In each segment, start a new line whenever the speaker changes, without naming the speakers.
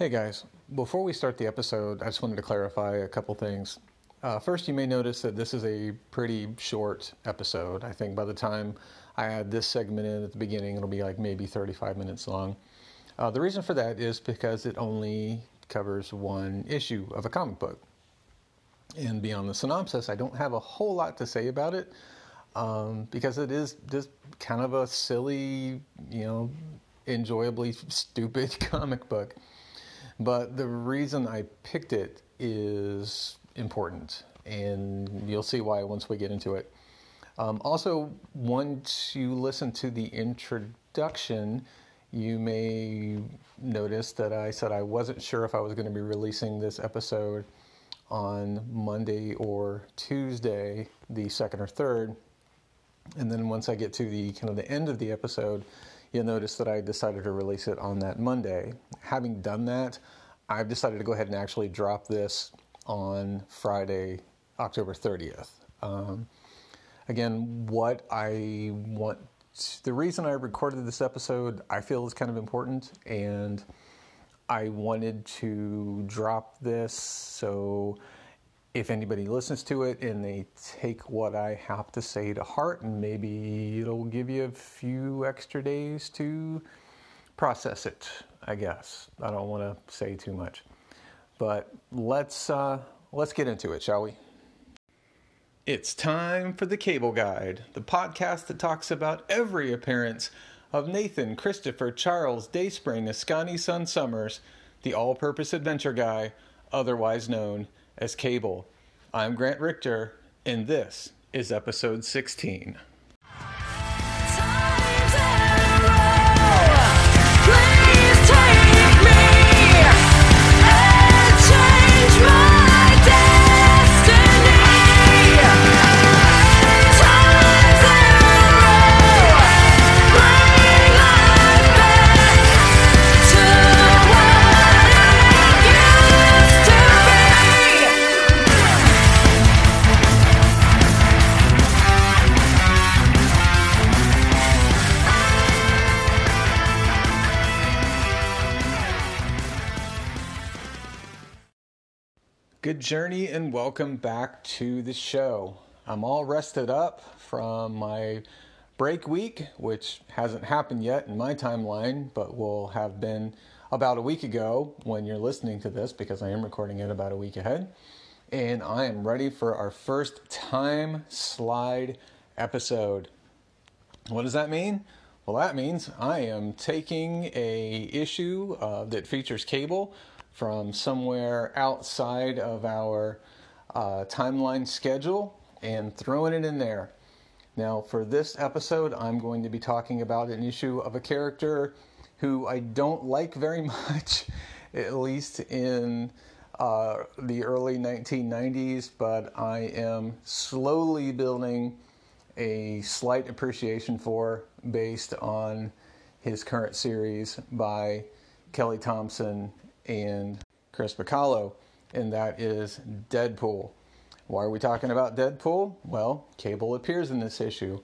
Hey guys, before we start the episode, I just wanted to clarify a couple things. Uh, first, you may notice that this is a pretty short episode. I think by the time I add this segment in at the beginning, it'll be like maybe 35 minutes long. Uh, the reason for that is because it only covers one issue of a comic book. And beyond the synopsis, I don't have a whole lot to say about it um, because it is just kind of a silly, you know, enjoyably stupid comic book. But the reason I picked it is important, and you'll see why once we get into it. Um, also, once you listen to the introduction, you may notice that I said I wasn't sure if I was going to be releasing this episode on Monday or Tuesday, the second or third. And then once I get to the kind of the end of the episode, you'll notice that I decided to release it on that Monday. Having done that, I've decided to go ahead and actually drop this on Friday, October 30th. Um, again, what I want, the reason I recorded this episode, I feel is kind of important, and I wanted to drop this so if anybody listens to it and they take what I have to say to heart, and maybe it'll give you a few extra days to process it, I guess. I don't want to say too much. But let's uh, let's get into it, shall we? It's time for the Cable Guide, the podcast that talks about every appearance of Nathan, Christopher, Charles, Dayspring, Askani'son Summers, the all purpose adventure guy, otherwise known as Cable. I'm Grant Richter, and this is episode 16. Journey and welcome back to the show. I'm all rested up from my break week, which hasn't happened yet in my timeline, but will have been about a week ago when you're listening to this because I am recording it about a week ahead. And I am ready for our first time slide episode. What does that mean? Well, that means I am taking a issue uh, that features cable from somewhere outside of our uh, timeline schedule and throwing it in there. Now, for this episode, I'm going to be talking about an issue of a character who I don't like very much, at least in uh, the early 1990s, but I am slowly building a slight appreciation for based on his current series by Kelly Thompson and Chris Bachalo, and that is Deadpool. Why are we talking about Deadpool? Well, Cable appears in this issue.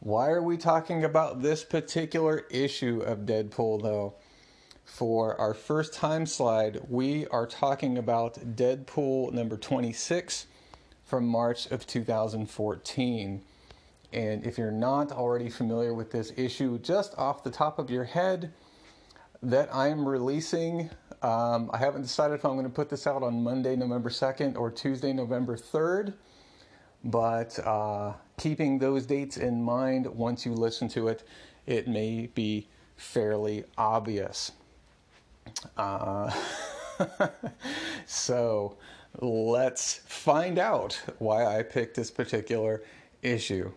Why are we talking about this particular issue of Deadpool, though? For our first time slide, we are talking about Deadpool number 26 from March of 2014. And if you're not already familiar with this issue, just off the top of your head, that I'm releasing um, I haven't decided if I'm going to put this out on Monday, November 2nd or Tuesday, November 3rd, but uh, keeping those dates in mind once you listen to it, it may be fairly obvious. Uh, so let's find out why I picked this particular issue.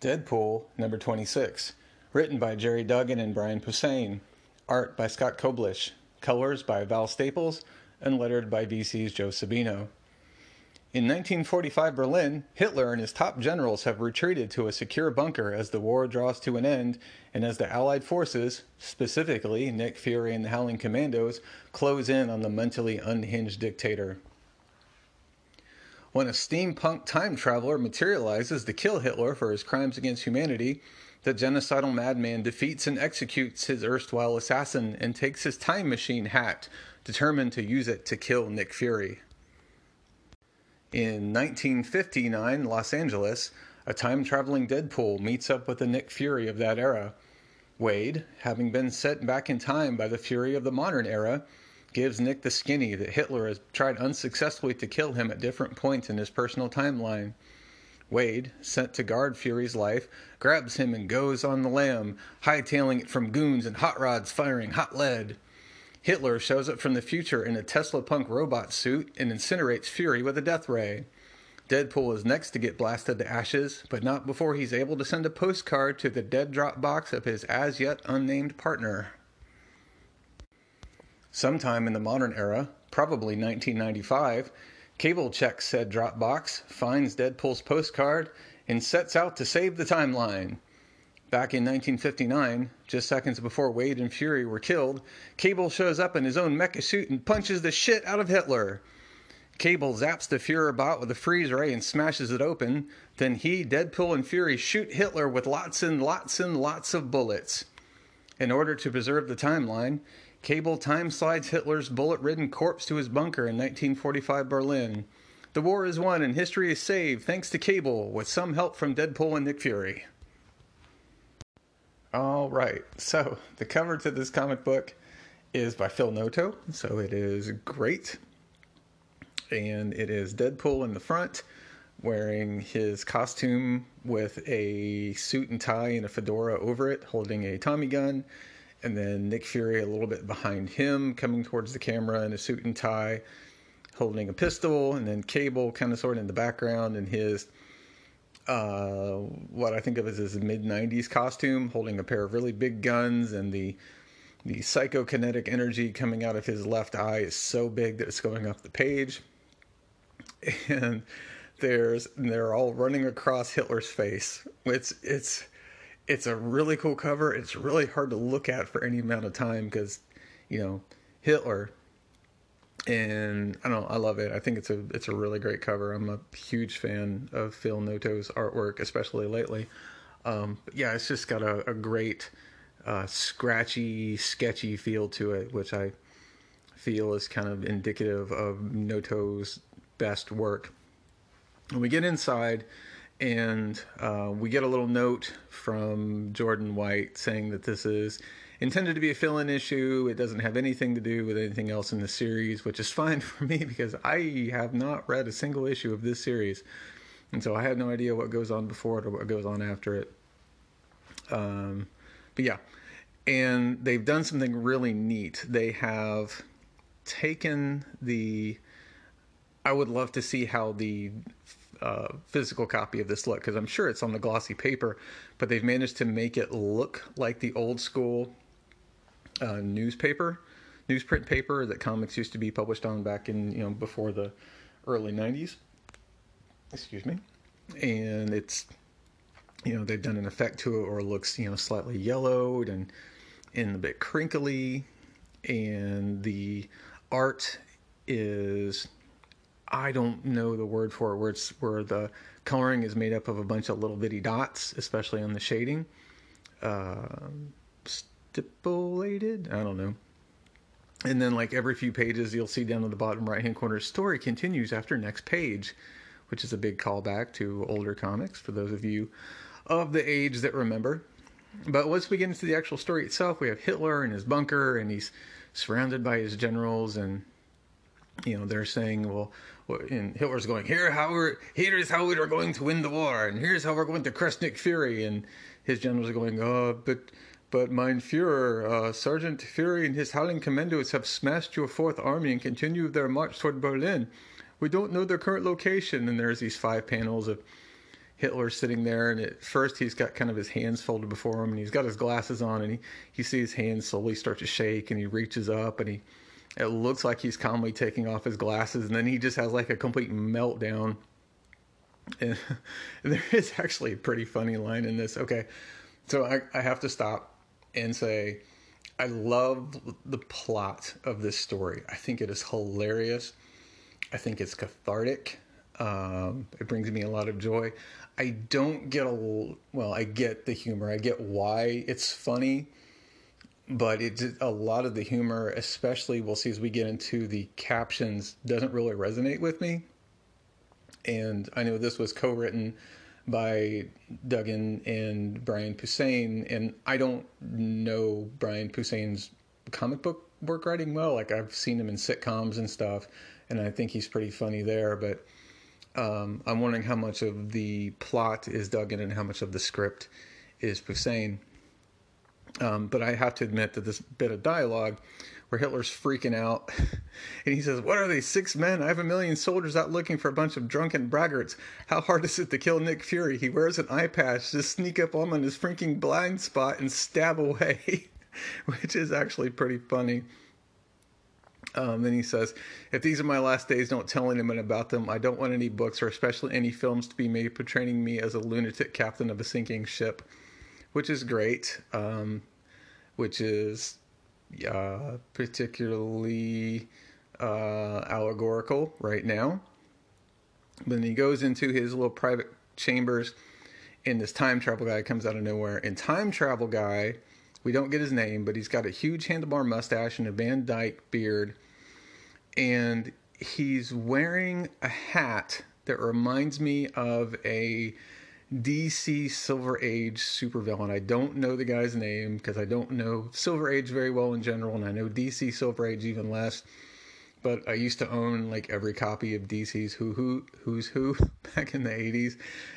Deadpool number 26, written by Gerry Duggan and Brian Posehn. Art by Scott Koblish, colors by Val Staples, and lettered by VC's Joe Sabino. In 1945 Berlin, Hitler and his top generals have retreated to a secure bunker as the war draws to an end and as the Allied forces, specifically Nick Fury and the Howling Commandos, close in on the mentally unhinged dictator. When a steampunk time traveler materializes to kill Hitler for his crimes against humanity, the genocidal madman defeats and executes his erstwhile assassin and takes his time machine hat, determined to use it to kill Nick Fury. In 1959, Los Angeles, a time traveling Deadpool meets up with the Nick Fury of that era. Wade, having been set back in time by the Fury of the modern era, gives Nick the skinny that Hitler has tried unsuccessfully to kill him at different points in his personal timeline. Wade, sent to guard Fury's life, grabs him and goes on the lam, hightailing it from goons and hot rods firing hot lead. Hitler shows up from the future in a Tesla punk robot suit and incinerates Fury with a death ray. Deadpool is next to get blasted to ashes, but not before he's able to send a postcard to the dead drop box of his as yet unnamed partner. Sometime in the modern era, probably 1995, Cable checks said Dropbox, finds Deadpool's postcard, and sets out to save the timeline. Back in 1959, just seconds before Wade and Fury were killed, Cable shows up in his own mecha suit and punches the shit out of Hitler. Cable zaps the Fuhrer bot with a freeze ray and smashes it open. Then he, Deadpool, and Fury shoot Hitler with lots and lots and lots of bullets. In order to preserve the timeline, Cable time slides Hitler's bullet ridden corpse to his bunker in 1945 Berlin. The war is won and history is saved thanks to Cable, with some help from Deadpool and Nick Fury. All right, so the cover to this comic book is by Phil Noto, so it is great. And it is Deadpool in the front, wearing his costume with a suit and tie and a fedora over it, holding a Tommy gun and then Nick Fury a little bit behind him, coming towards the camera in a suit and tie, holding a pistol, and then Cable kind of sort of in the background in his uh, what I think of as his mid '90s costume, holding a pair of really big guns, and the the psychokinetic energy coming out of his left eye is so big that it's going off the page, and there's they're all running across Hitler's face. It's it's it's a really cool cover. It's really hard to look at for any amount of time because, you know, Hitler. And I don't know, I love it. I think it's a it's a really great cover. I'm a huge fan of Phil Noto's artwork, especially lately. Um, yeah, it's just got a, a great, uh, scratchy, sketchy feel to it, which I feel is kind of indicative of Noto's best work. When we get inside, and uh, we get a little note from Jordan White saying that this is intended to be a fill-in issue. It doesn't have anything to do with anything else in the series, which is fine for me because I have not read a single issue of this series, and so I have no idea what goes on before it or what goes on after it. Um, but yeah, and they've done something really neat. They have taken the. I would love to see how the uh, physical copy of this look because I'm sure it's on the glossy paper, but they've managed to make it look like the old school uh, newspaper, newsprint paper that comics used to be published on back in you know before the early '90s. Excuse me, and it's you know they've done an effect to it or looks you know slightly yellowed and and a bit crinkly, and the art is I don't know the word for it, where it's where the coloring is made up of a bunch of little bitty dots, especially on the shading. Uh, stipulated, I don't know. And then, like every few pages, you'll see down in the bottom right hand corner, story continues after next page, which is a big callback to older comics for those of you of the age that remember. But once we get into the actual story itself, we have Hitler in his bunker, and he's surrounded by his generals, and you know they're saying, well, and Hitler's going, here how we're here's how we're going to win the war, and here's how we're going to crush Nick Fury, and his generals are going, oh, but but mein Führer, uh, Sergeant Fury and his howling commandos have smashed your Fourth Army and continue their march toward Berlin. We don't know their current location, and there's these five panels of Hitler sitting there, and at first he's got kind of his hands folded before him, and he's got his glasses on, and he, he sees his hands slowly start to shake, and he reaches up, and he it looks like he's calmly taking off his glasses, and then he just has like a complete meltdown. And there is actually a pretty funny line in this. Okay, so I, I have to stop and say, I love the plot of this story. I think it is hilarious. I think it's cathartic. Um, it brings me a lot of joy. I don't get a well. I get the humor. I get why it's funny, but it's a lot of the humor, especially we'll see as we get into the captions, doesn't really resonate with me. And I know this was co-written by Duggan and Brian Posehn, and I don't know Brian Posehn's comic book work writing well. Like I've seen him in sitcoms and stuff, and I think he's pretty funny there, but um, I'm wondering how much of the plot is Duggan and how much of the script is Posehn. Um, but I have to admit that this bit of dialogue where Hitler's freaking out and he says, What are they, six men? I have a million soldiers out looking for a bunch of drunken braggarts. How hard is it to kill Nick Fury? He wears an eye patch, just sneak up on him in his freaking blind spot and stab away, which is actually pretty funny. Um, then he says, If these are my last days, don't tell anyone about them. I don't want any books or especially any films to be made portraying me as a lunatic captain of a sinking ship, which is great, um, which is uh, particularly uh, allegorical right now. Then he goes into his little private chambers, and this time travel guy comes out of nowhere. And time travel guy, we don't get his name, but he's got a huge handlebar mustache and a Van Dyke beard and he's wearing a hat that reminds me of a DC Silver Age supervillain. I don't know the guy's name because I don't know Silver Age very well in general, and I know DC Silver Age even less. But I used to own like every copy of DC's Who Who Who's Who back in the '80s,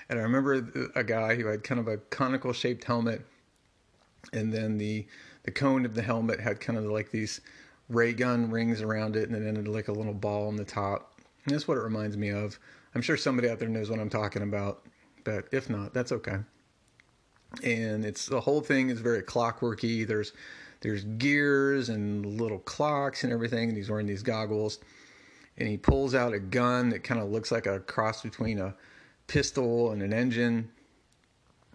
and I remember a guy who had kind of a conical shaped helmet, and then the the cone of the helmet had kind of like these ray gun rings around it and then ended like a little ball on the top. And that's what it reminds me of. I'm sure somebody out there knows what I'm talking about, but if not, that's okay. And it's the whole thing is very clockworky. There's there's gears and little clocks and everything, and he's wearing these goggles. And he pulls out a gun that kind of looks like a cross between a pistol and an engine.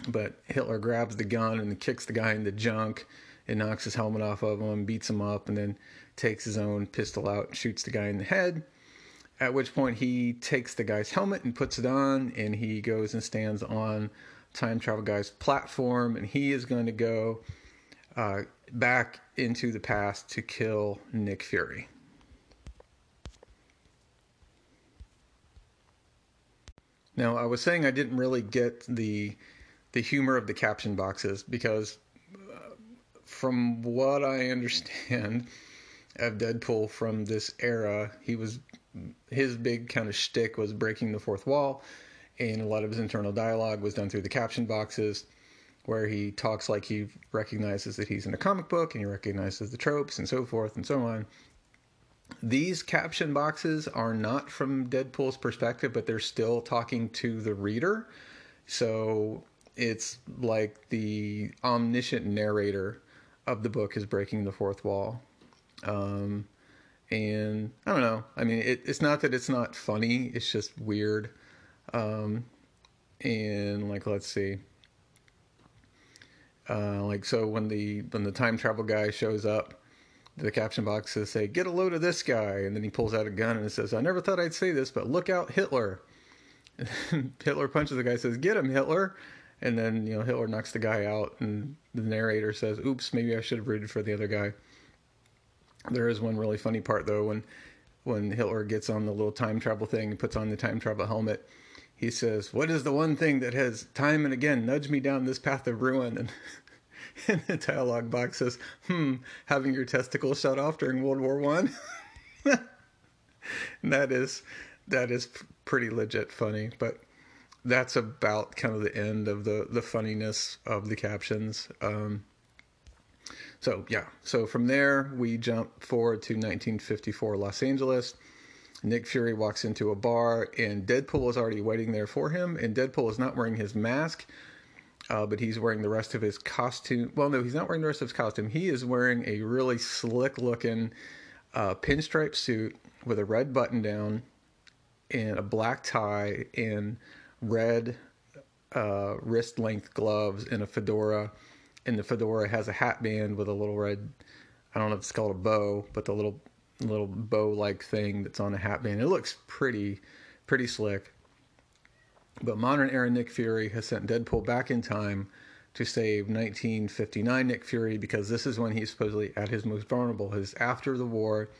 But Hitler grabs the gun and kicks the guy in the junk and knocks his helmet off of him, beats him up, and then takes his own pistol out and shoots the guy in the head. At which point he takes the guy's helmet and puts it on, and he goes and stands on Time Travel Guy's platform, and he is going to go uh, back into the past to kill Nick Fury. Now, I was saying I didn't really get the the humor of the caption boxes because, uh, from what I understand, of Deadpool from this era. He was his big kind of shtick was breaking the fourth wall, and a lot of his internal dialogue was done through the caption boxes, where he talks like he recognizes that he's in a comic book and he recognizes the tropes and so forth and so on. These caption boxes are not from Deadpool's perspective, but they're still talking to the reader. So it's like the omniscient narrator of the book is breaking the fourth wall. Um, and I don't know. I mean, it, it's not that it's not funny. It's just weird. Um, and like, let's see. Uh, like so when the when the time travel guy shows up, the caption boxes say, "Get a load of this guy," and then he pulls out a gun and it says, "I never thought I'd say this, but look out, Hitler." Hitler punches the guy, says, "Get him, Hitler," and then you know Hitler knocks the guy out, and the narrator says, "Oops, maybe I should have rooted for the other guy." There is one really funny part though when when Hitler gets on the little time travel thing and puts on the time travel helmet. He says, "What is the one thing that has time and again nudged me down this path of ruin?" And, the dialogue box says, "Hmm, having your testicles shut off during World War One." that is that is pretty legit funny, but that's about kind of the end of the the funniness of the captions. Um, so yeah, so from there we jump forward to 1954 Los Angeles. Nick Fury walks into a bar and Deadpool is already waiting there for him. And Deadpool is not wearing his mask, uh, but he's wearing the rest of his costume. Well, no, he's not wearing the rest of his costume. He is wearing a really slick looking uh, pinstripe suit with a red button down and a black tie and red uh, wrist length gloves and a fedora and the fedora has a hat band with a little red I don't know if it's called a bow, but the little little bow like thing that's on a hat band. It looks pretty pretty slick. But modern era Nick Fury has sent Deadpool back in time to save 1959 Nick Fury because this is when he's supposedly at his most vulnerable. His after the war,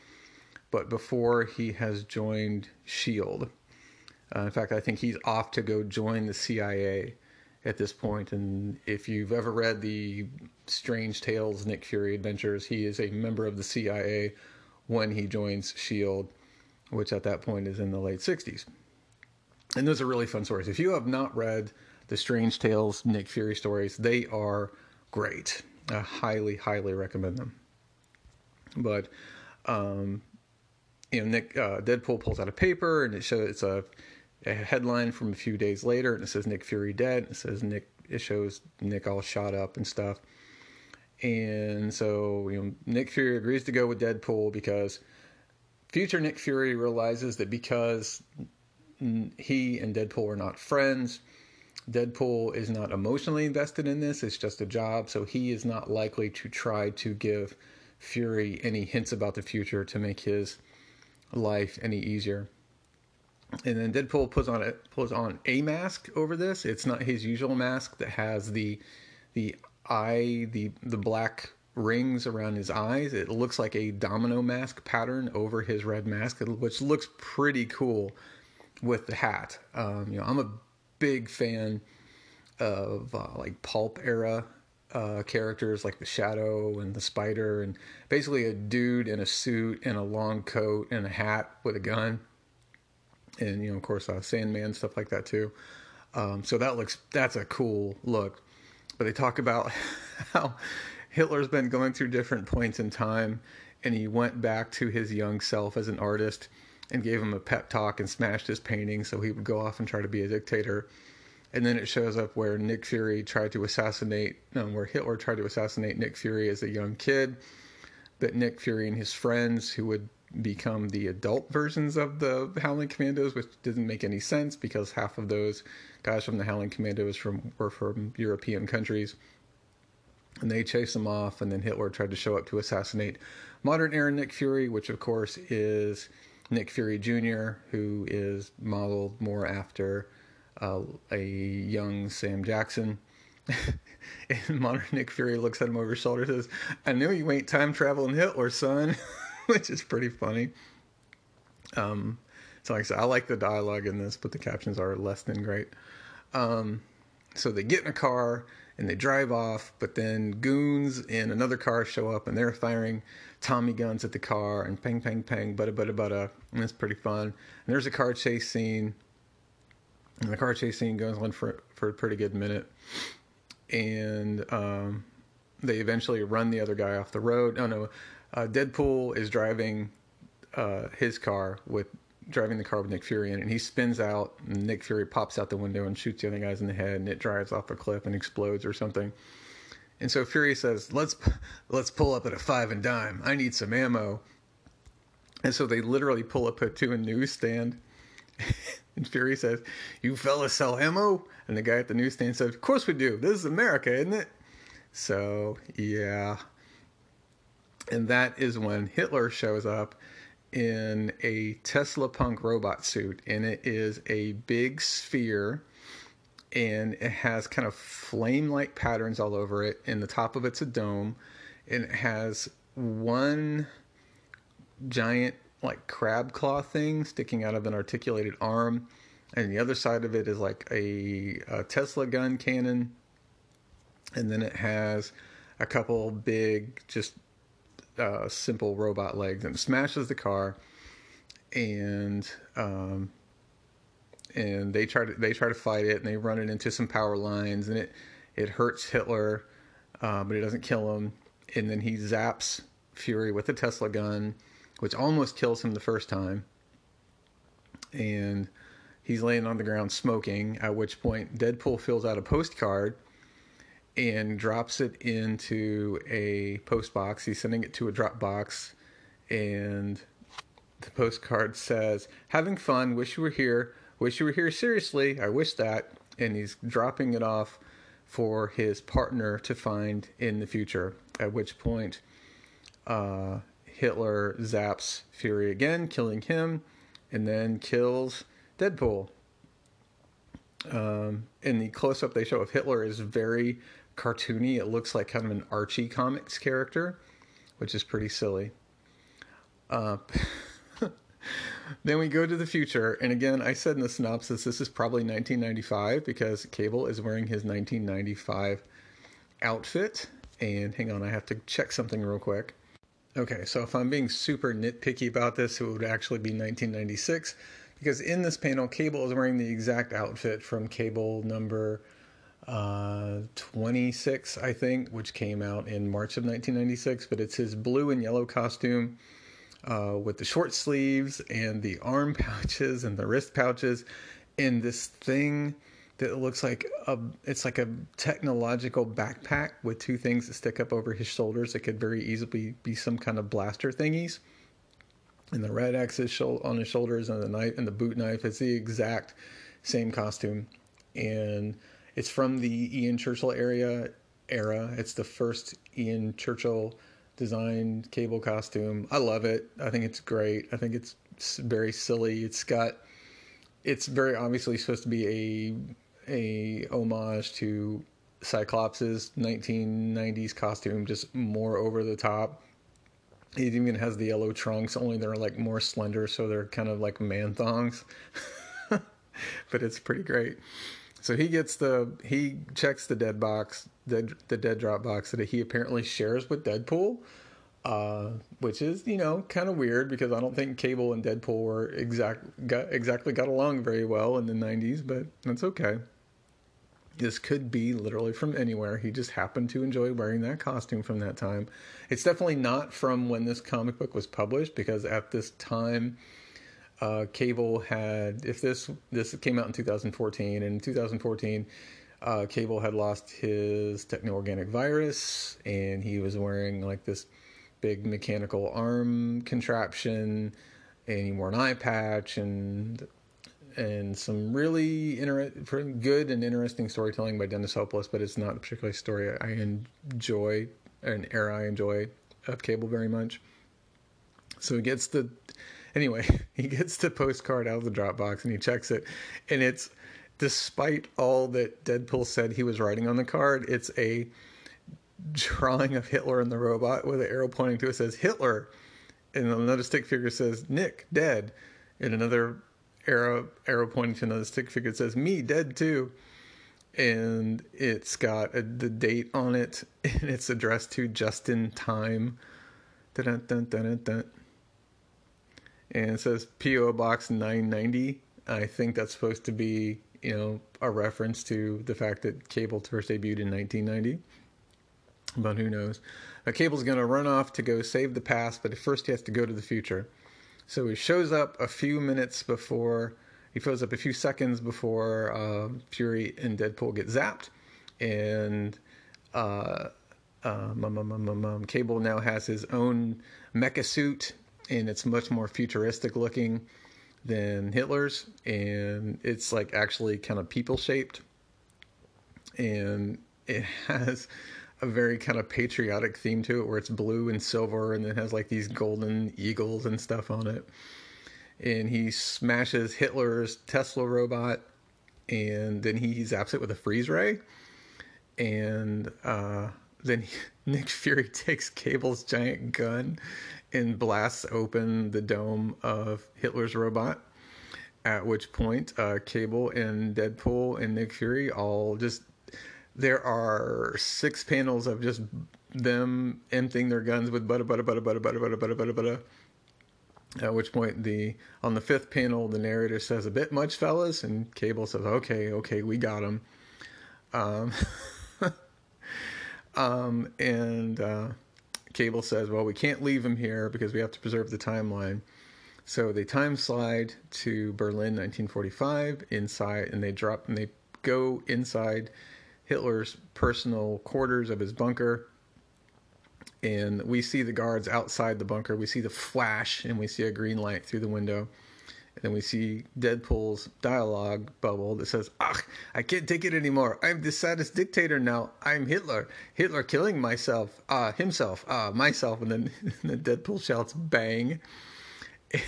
but before he has joined S.H.I.E.L.D. Uh, in fact, I think he's off to go join the CIA at this point. And if you've ever read the Strange Tales Nick Fury adventures, he is a member of the CIA when he joins S.H.I.E.L.D., which at that point is in the late 60s. And those are really fun stories. If you have not read the Strange Tales Nick Fury stories, they are great. I highly, highly recommend them. But, um, you know, Nick uh, Deadpool pulls out a paper and it shows it's a, a, headline from a few days later, and it says Nick Fury dead. It says Nick. It shows Nick all shot up and stuff. And so, you know, Nick Fury agrees to go with Deadpool because future Nick Fury realizes that because he and Deadpool are not friends, Deadpool is not emotionally invested in this. It's just a job. So he is not likely to try to give Fury any hints about the future to make his life any easier. And then Deadpool puts on a puts on a mask over this. It's not his usual mask that has the the eye the the black rings around his eyes. It looks like a domino mask pattern over his red mask, which looks pretty cool with the hat. Um, you know, I'm a big fan of uh, like pulp era uh, characters like the Shadow and the Spider, and basically a dude in a suit and a long coat and a hat with a gun, and you know, of course, uh, Sandman stuff like that too. Um, so that looks that's a cool look. But they talk about how Hitler's been going through different points in time, and he went back to his young self as an artist and gave him a pep talk and smashed his painting so he would go off and try to be a dictator. And then it shows up where Nick Fury tried to assassinate, where Hitler tried to assassinate Nick Fury as a young kid. But Nick Fury and his friends, who would become the adult versions of the Howling Commandos, which didn't make any sense because half of those guys from the Howling Commandos from were from European countries. And they chased them off, and then Hitler tried to show up to assassinate modern era Nick Fury, which of course is Nick Fury Jr., who is modeled more after uh, a young Sam Jackson. and modern Nick Fury looks at him over his shoulder and says, I knew you ain't time traveling Hitler, son, which is pretty funny. Um, so, like I said, I like the dialogue in this, but the captions are less than great. Um, so they get in a car and they drive off, but then goons in another car show up and they're firing Tommy guns at the car and ping, ping, ping, butta, butta, butta. And it's pretty fun. And there's a car chase scene. And the car chase scene goes on for, for a pretty good minute. And um, they eventually run the other guy off the road. Oh, no. Uh, Deadpool is driving uh, his car with driving the car with Nick Fury in it, and he spins out, and Nick Fury pops out the window and shoots the other guys in the head, and it drives off a cliff and explodes or something. And so Fury says, "Let's let's pull up at a five and dime. I need some ammo." And so they literally pull up to a newsstand. and Fury says, "You fellas sell ammo?" And the guy at the newsstand says, "Of course we do. This is America, isn't it?" So yeah. And that is when Hitler shows up in a Tesla Punk robot suit, and it is a big sphere and it has kind of flame like patterns all over it. And the top of it's a dome, and it has one giant like crab claw thing sticking out of an articulated arm, and the other side of it is like a, a Tesla gun cannon, and then it has a couple big just uh, simple robot legs and smashes the car, and um, and they try to they try to fight it and they run it into some power lines and it it hurts Hitler, uh, but it doesn't kill him. And then he zaps Fury with a Tesla gun, which almost kills him the first time. And he's laying on the ground smoking. At which point, Deadpool fills out a postcard and drops it into a post box. He's sending it to a drop box, and the postcard says, "Having fun. Wish you were here. Wish you were here seriously. I wish that. And he's dropping it off for his partner to find in the future. At which point, uh, Hitler zaps Fury again, killing him, and then kills Deadpool. Um, in the close up they show of Hitler is very cartoony. It looks like kind of an Archie comics character, which is pretty silly. Uh, then we go to the future, and again, I said in the synopsis this is probably 1995 because Cable is wearing his 1995 outfit. And hang on, I have to check something real quick. Okay, so if I'm being super nitpicky about this, it would actually be 1996 because in this panel, Cable is wearing the exact outfit from Cable number uh, 26, I think, which came out in March of 1996. But it's his blue and yellow costume uh, with the short sleeves and the arm pouches and the wrist pouches, and this thing that looks like a it's like a technological backpack with two things that stick up over his shoulders that could very easily be some kind of blaster thingies and the red X is on his shoulders and the knife and the boot knife it's the exact same costume and it's from the Ian Churchill area era it's the first Ian Churchill designed cable costume I love it I think it's great I think it's very silly it's got it's very obviously supposed to be a a homage to Cyclops' 1990s costume, just more over the top. It even has the yellow trunks, only they're like more slender, so they're kind of like man thongs. but it's pretty great. So he gets the he checks the dead box, the the dead drop box that he apparently shares with Deadpool, uh, which is you know kind of weird because I don't think Cable and Deadpool were exact got, exactly got along very well in the '90s, but that's okay. This could be literally from anywhere. He just happened to enjoy wearing that costume from that time. It's definitely not from when this comic book was published because at this time, uh, Cable had if this this came out in 2014 and in 2014 uh, Cable had lost his techno-organic virus and he was wearing like this big mechanical arm contraption and he wore an eye patch and and some really inter- good and interesting storytelling by Dennis Hopeless, but it's not a particular story I enjoy, an era I enjoy of cable very much. So he gets the, anyway, he gets the postcard out of the Dropbox and he checks it, and it's, despite all that Deadpool said he was writing on the card, it's a drawing of Hitler and the robot with an arrow pointing to it says Hitler, and another stick figure says Nick dead, and another arrow arrow pointing to another stick figure. Says "Me dead too," and it's got a, the date on it, and it's addressed to just in time. Dun, dun, dun, And it says PO Box 990. I think that's supposed to be, you know, a reference to the fact that Cable first debuted in 1990. But who knows? Now, Cable's going to run off to go save the past, but first he has to go to the future. So he shows up a few minutes before, he shows up a few seconds before uh, Fury and Deadpool get zapped, and uh, uh, Cable now has his own mecha suit, and it's much more futuristic looking than Hitler's, and it's like actually kind of people shaped, and it has a very kind of patriotic theme to it where it's blue and silver and it has like these golden eagles and stuff on it. And he smashes Hitler's Tesla robot and then he zaps it with a freeze ray. And uh, then he, Nick Fury takes Cable's giant gun and blasts open the dome of Hitler's robot. At which point, uh, Cable and Deadpool and Nick Fury all just there are six panels of just them emptying their guns with butter, butter, butter, butter, butter, butter, butter, butter, butter. At which point, the on the fifth panel, the narrator says, "A bit much, fellas," and Cable says, "Okay, okay, we got him." Um, um, and uh, Cable says, "Well, we can't leave him here because we have to preserve the timeline." So they time slide to Berlin, 1945, inside, and they drop and they go inside Hitler's personal quarters of his bunker. And we see the guards outside the bunker. We see the flash and we see a green light through the window. And then we see Deadpool's dialogue bubble that says, Ach, I can't take it anymore. I'm the saddest dictator now. I'm Hitler. Hitler killing myself, uh, himself, uh, myself. And then, and then Deadpool shouts, bang.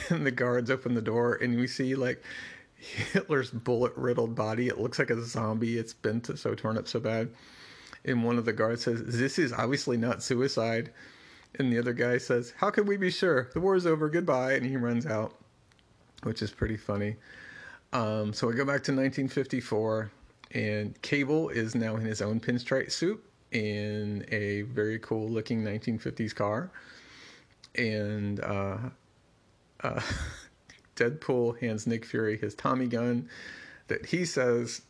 And the guards open the door and we see like Hitler's bullet riddled body. It looks like a zombie. It's been to, so torn up so bad. And one of the guards says, This is obviously not suicide. And the other guy says, How can we be sure? The war's over. Goodbye. And he runs out, which is pretty funny. Um, so we go back to 1954, and Cable is now in his own pinstripe suit in a very cool looking 1950s car. And uh, uh, Deadpool hands Nick Fury his Tommy gun that he says,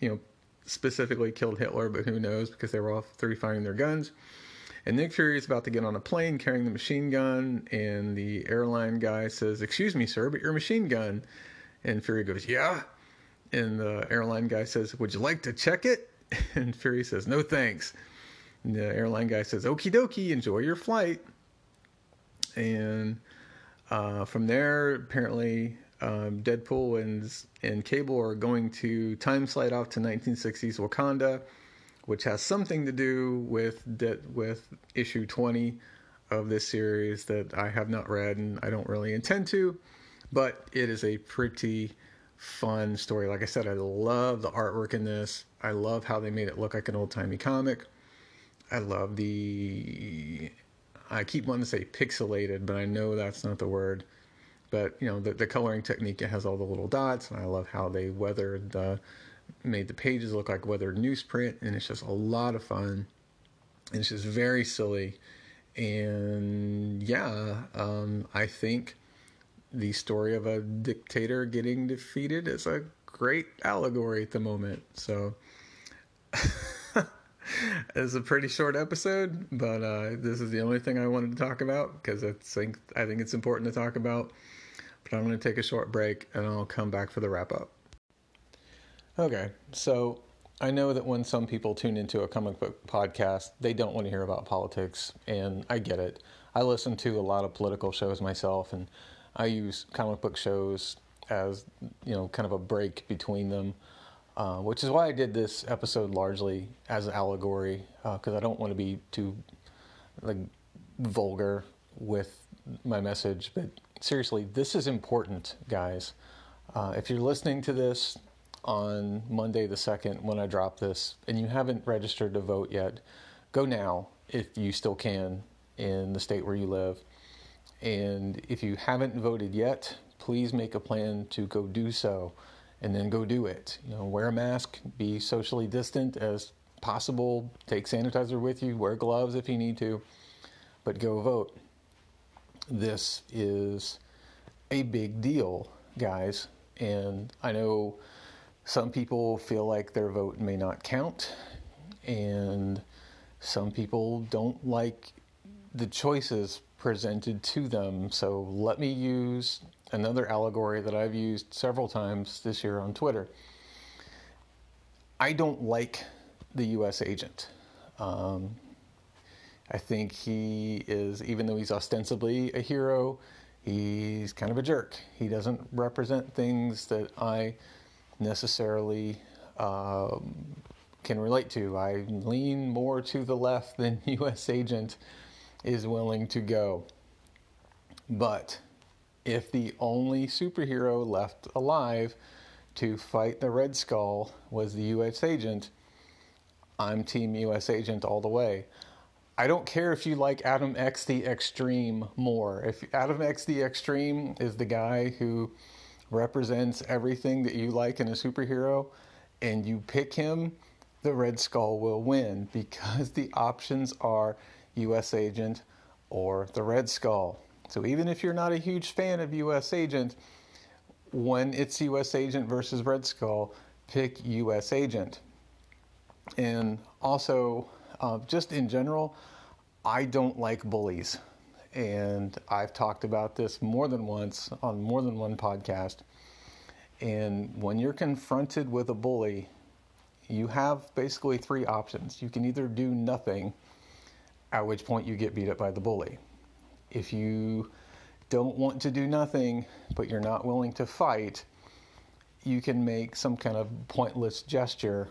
you know, specifically killed Hitler, but who knows because they were all three firing their guns. And Nick Fury is about to get on a plane carrying the machine gun, and the airline guy says, Excuse me, sir, but your machine gun. And Fury goes, Yeah. And the airline guy says, Would you like to check it? And Fury says, No thanks. And the airline guy says, Okie dokie, enjoy your flight. And uh, from there, apparently, um, Deadpool and, and Cable are going to time slide off to 1960s Wakanda, which has something to do with de- with issue 20 of this series that I have not read and I don't really intend to, but it is a pretty fun story. Like I said, I love the artwork in this. I love how they made it look like an old timey comic. I love the I keep wanting to say pixelated, but I know that's not the word. But you know, the, the coloring technique it has all the little dots, and I love how they weathered the made the pages look like weathered newsprint, and it's just a lot of fun. And it's just very silly, and yeah, um, I think the story of a dictator getting defeated is a great allegory at the moment. So. it's a pretty short episode, but uh, this is the only thing I wanted to talk about because I think I think it's important to talk about. But I'm going to take a short break and I'll come back for the wrap up. Okay, so I know that when some people tune into a comic book podcast, they don't want to hear about politics, and I get it. I listen to a lot of political shows myself, and I use comic book shows as you know, kind of a break between them. Uh, which is why I did this episode largely as an allegory, because uh, I don't want to be too like vulgar with my message. But seriously, this is important, guys. Uh, if you're listening to this on Monday the second when I drop this, and you haven't registered to vote yet, go now if you still can in the state where you live. And if you haven't voted yet, please make a plan to go do so and then go do it. You know, wear a mask, be socially distant as possible, take sanitizer with you, wear gloves if you need to, but go vote. This is a big deal, guys, and I know some people feel like their vote may not count, and some people don't like the choices presented to them. So let me use another allegory that I've used several times this year on Twitter. I don't like the U.S. agent. Um, I think he is, even though he's ostensibly a hero, he's kind of a jerk. He doesn't represent things that I necessarily um, can relate to. I lean more to the left than U.S. agent is willing to go. But if the only superhero left alive to fight the Red Skull was the U.S. agent, I'm Team U.S. Agent all the way. I don't care if you like Adam X the Extreme more. If Adam X the Extreme is the guy who represents everything that you like in a superhero and you pick him, the Red Skull will win because the options are U.S. Agent or the Red Skull. So even if you're not a huge fan of US Agent, when it's US Agent versus Red Skull, pick US Agent. And also, uh, just in general, I don't like bullies. And I've talked about this more than once on more than one podcast. And when you're confronted with a bully, you have basically three options. You can either do nothing, at which point you get beat up by the bully if you don't want to do nothing, but you're not willing to fight, you can make some kind of pointless gesture,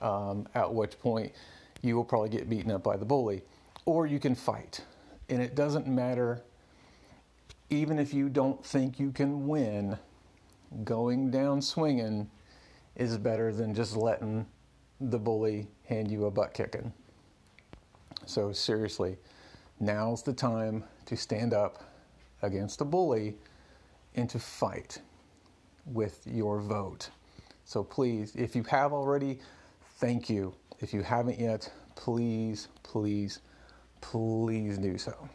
um, at which point you will probably get beaten up by the bully. Or you can fight. And it doesn't matter, even if you don't think you can win, going down swinging is better than just letting the bully hand you a butt kicking. So, seriously, now's the time to stand up against a bully and to fight with your vote. So, please, if you have already, thank you. If you haven't yet, please, please, please do so.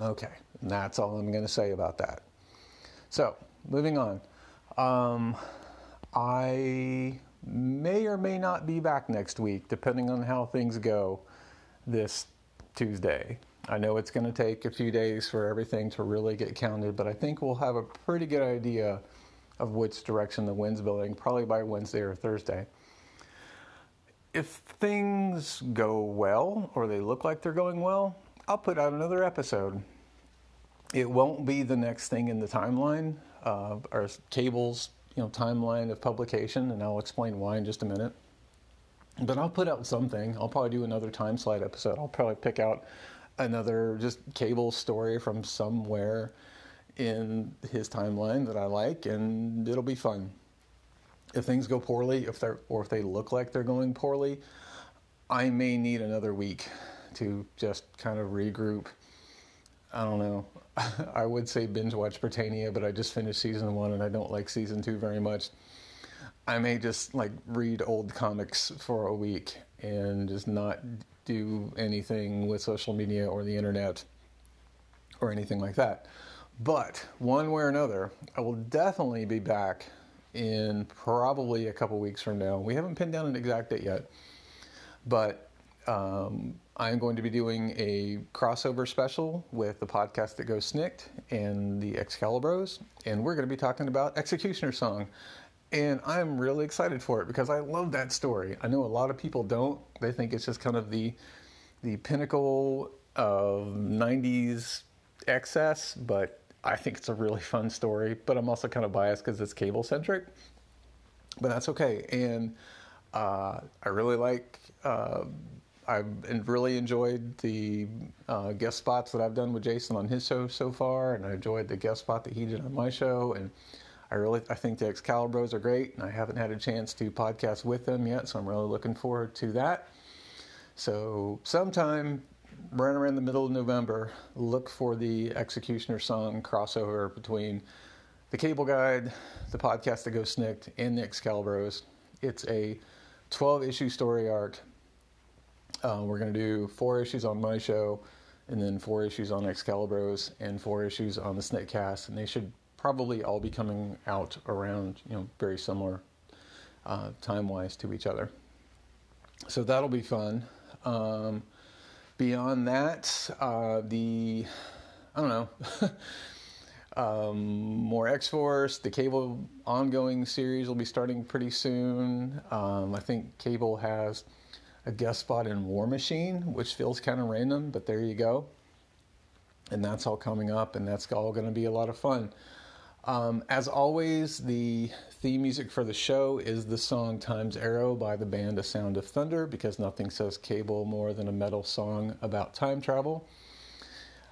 Okay, that's all I'm going to say about that. So, moving on. Um, I may or may not be back next week, depending on how things go this Tuesday. I know it's going to take a few days for everything to really get counted, but I think we'll have a pretty good idea of which direction the wind's blowing, probably by Wednesday or Thursday. If things go well, or they look like they're going well, I'll put out another episode. It won't be the next thing in the timeline, uh, or cable's you know timeline of publication, and I'll explain why in just a minute. But I'll put out something. I'll probably do another time slide episode. I'll probably pick out another just cable story from somewhere in his timeline that I like, and it'll be fun. If things go poorly, if they're or if they look like they're going poorly, I may need another week to just kind of regroup. I don't know. I would say binge watch Britannia, but I just finished season one and I don't like season two very much. I may just like read old comics for a week and just not do anything with social media or the internet or anything like that. But one way or another, I will definitely be back in probably a couple weeks from now. We haven't pinned down an exact date yet, but um, I'm going to be doing a crossover special with the podcast that goes Snikt and the Excalibros, and we're going to be talking about Executioner Song. And I'm really excited for it because I love that story. I know a lot of people don't. They think it's just kind of the the pinnacle of 90s excess, but I think it's a really fun story. But I'm also kind of biased because it's cable centric. But that's okay. And uh, I really like. Uh, I've really enjoyed the uh, guest spots that I've done with Jason on his show so far, and I enjoyed the guest spot that he did on my show. And I really, I think the Excalibros are great, and I haven't had a chance to podcast with them yet, so I'm really looking forward to that. So sometime right around the middle of November, look for the Executioner Song crossover between the Cable Guide, the podcast that goes Snikt, and the Excalibros. It's a 12 issue story arc uh, we're going to do four issues on my show, and then four issues on Excalibros, and four issues on the Sniktcast, and they should probably all be coming out around, you know, very similar uh, time-wise to each other. So that'll be fun. Um, beyond that, uh, the I don't know. um, more X Force. The Cable ongoing series will be starting pretty soon. Um, I think Cable has a guest spot in War Machine, which feels kind of random, but there you go. And that's all coming up, and that's all going to be a lot of fun. Um, as always, the theme music for the show is the song Time's Arrow by the band A Sound of Thunder, because nothing says cable more than a metal song about time travel.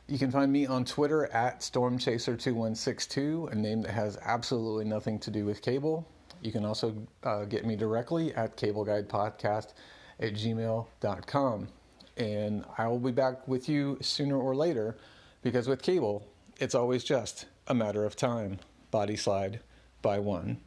You can find me on Twitter at StormChaser2162, a name that has absolutely nothing to do with cable. You can also uh, get me directly at cableguidepodcast at gmail.com. And I will be back with you sooner or later because with cable, it's always just a matter of time. Body slide by one.